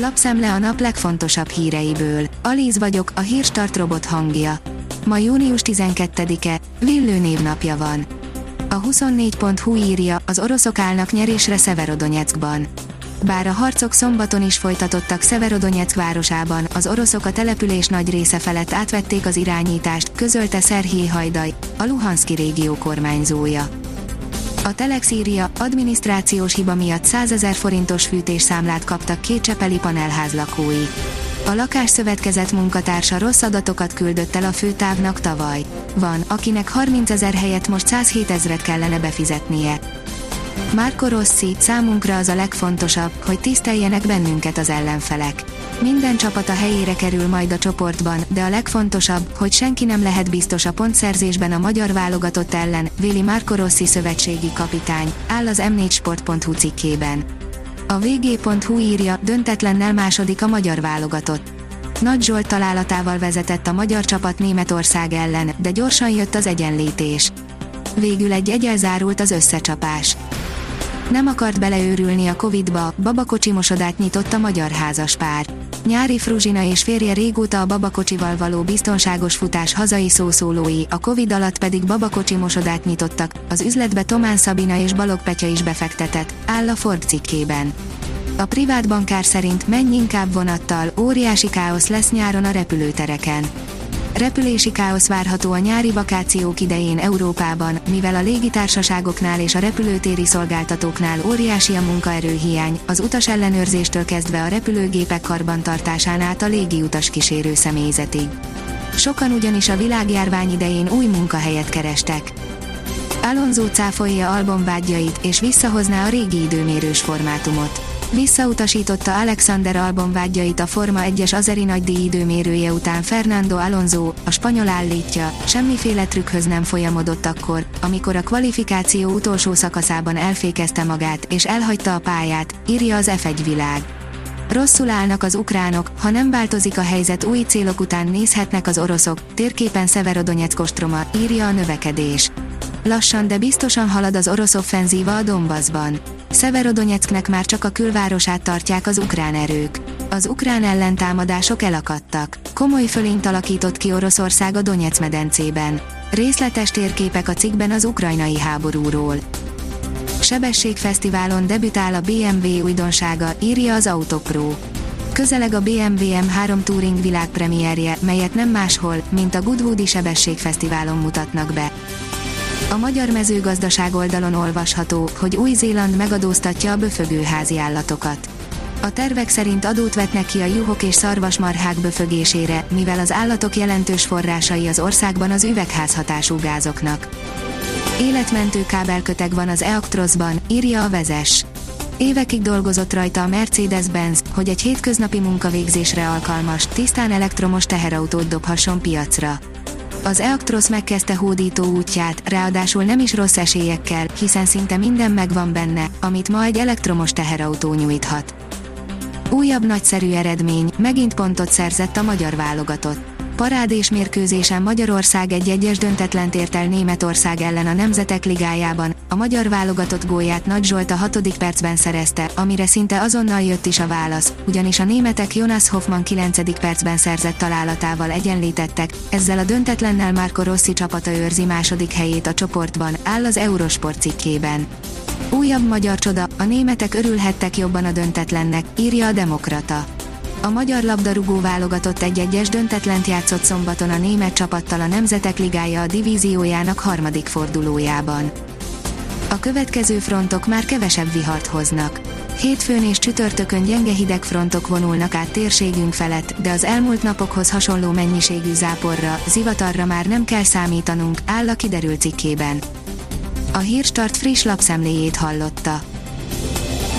Lapszemle a nap legfontosabb híreiből. Alíz vagyok, a hírstart robot hangja. Ma június 12-e, Villő névnapja van. A 24.hu írja, az oroszok állnak nyerésre Szeverodonyeckban. Bár a harcok szombaton is folytatottak Szeverodonyeck városában, az oroszok a település nagy része felett átvették az irányítást, közölte Szerhij Hajdaj, a Luhanszki régió kormányzója. A Telex adminisztrációs hiba miatt 100 ezer forintos fűtésszámlát kaptak két csepeli panelház lakói. A lakásszövetkezet munkatársa rossz adatokat küldött el a főtávnak tavaly. Van, akinek 30 ezer helyett most 107 ezret kellene befizetnie. Marco Rossi, számunkra az a legfontosabb, hogy tiszteljenek bennünket az ellenfelek. Minden csapat a helyére kerül majd a csoportban, de a legfontosabb, hogy senki nem lehet biztos a pontszerzésben a magyar válogatott ellen, véli Marco Rossi szövetségi kapitány, áll az m4sport.hu cikkében. A vg.hu írja, döntetlennel második a magyar válogatott. Nagy Zsolt találatával vezetett a magyar csapat Németország ellen, de gyorsan jött az egyenlítés. Végül egy egyel zárult az összecsapás. Nem akart beleőrülni a Covid-ba, babakocsi mosodát nyitott a magyar házaspár. Nyári Fruzsina és férje régóta a babakocsival való biztonságos futás hazai szószólói, a Covid alatt pedig babakocsi mosodát nyitottak, az üzletbe Tomán Szabina és Balog Petya is befektetett, áll a Ford cikkében. A privát bankár szerint menj inkább vonattal, óriási káosz lesz nyáron a repülőtereken. Repülési káosz várható a nyári vakációk idején Európában, mivel a légitársaságoknál és a repülőtéri szolgáltatóknál óriási a munkaerőhiány, az utas ellenőrzéstől kezdve a repülőgépek karbantartásán át a légiutas kísérő személyzetig. Sokan ugyanis a világjárvány idején új munkahelyet kerestek. Alonso cáfolja albumvágyait és visszahozná a régi időmérős formátumot Visszautasította Alexander Albon vágyait a Forma 1-es Azeri nagydíj időmérője után Fernando Alonso, a spanyol állítja, semmiféle trükkhöz nem folyamodott akkor, amikor a kvalifikáció utolsó szakaszában elfékezte magát és elhagyta a pályát, írja az F1 világ. Rosszul állnak az ukránok, ha nem változik a helyzet új célok után nézhetnek az oroszok, térképen Szeverodonyeck ostroma, írja a növekedés. Lassan de biztosan halad az orosz offenzíva a Donbassban. Szeverodonyecknek már csak a külvárosát tartják az ukrán erők. Az ukrán ellentámadások elakadtak. Komoly fölényt alakított ki Oroszország a Donetsz medencében. Részletes térképek a cikkben az ukrajnai háborúról. Sebességfesztiválon debütál a BMW újdonsága, írja az Autopro. Közeleg a BMW M3 Touring világpremierje, melyet nem máshol, mint a Goodwoodi Sebességfesztiválon mutatnak be. A magyar mezőgazdaság oldalon olvasható, hogy Új-Zéland megadóztatja a böfögőházi állatokat. A tervek szerint adót vetnek ki a juhok és szarvasmarhák böfögésére, mivel az állatok jelentős forrásai az országban az üvegházhatású gázoknak. Életmentő kábelköteg van az Eaktrosban, írja a vezes. Évekig dolgozott rajta a Mercedes-Benz, hogy egy hétköznapi munkavégzésre alkalmas, tisztán elektromos teherautót dobhasson piacra. Az Eactros megkezdte hódító útját, ráadásul nem is rossz esélyekkel, hiszen szinte minden megvan benne, amit ma egy elektromos teherautó nyújthat. Újabb nagyszerű eredmény, megint pontot szerzett a magyar válogatott. Parádés mérkőzésen Magyarország egy egyes döntetlent ért el Németország ellen a Nemzetek Ligájában, a magyar válogatott gólját Nagy Zsolt a hatodik percben szerezte, amire szinte azonnal jött is a válasz, ugyanis a németek Jonas Hoffman 9. percben szerzett találatával egyenlítettek, ezzel a döntetlennel Marco Rossi csapata őrzi második helyét a csoportban, áll az Eurosport cikkében. Újabb magyar csoda, a németek örülhettek jobban a döntetlennek, írja a Demokrata. A magyar labdarúgó válogatott egy-egyes döntetlent játszott szombaton a német csapattal a Nemzetek Ligája a divíziójának harmadik fordulójában. A következő frontok már kevesebb vihart hoznak. Hétfőn és csütörtökön gyenge hideg frontok vonulnak át térségünk felett, de az elmúlt napokhoz hasonló mennyiségű záporra, zivatarra már nem kell számítanunk, áll a kiderült cikkében. A Hírstart friss lapszemléjét hallotta.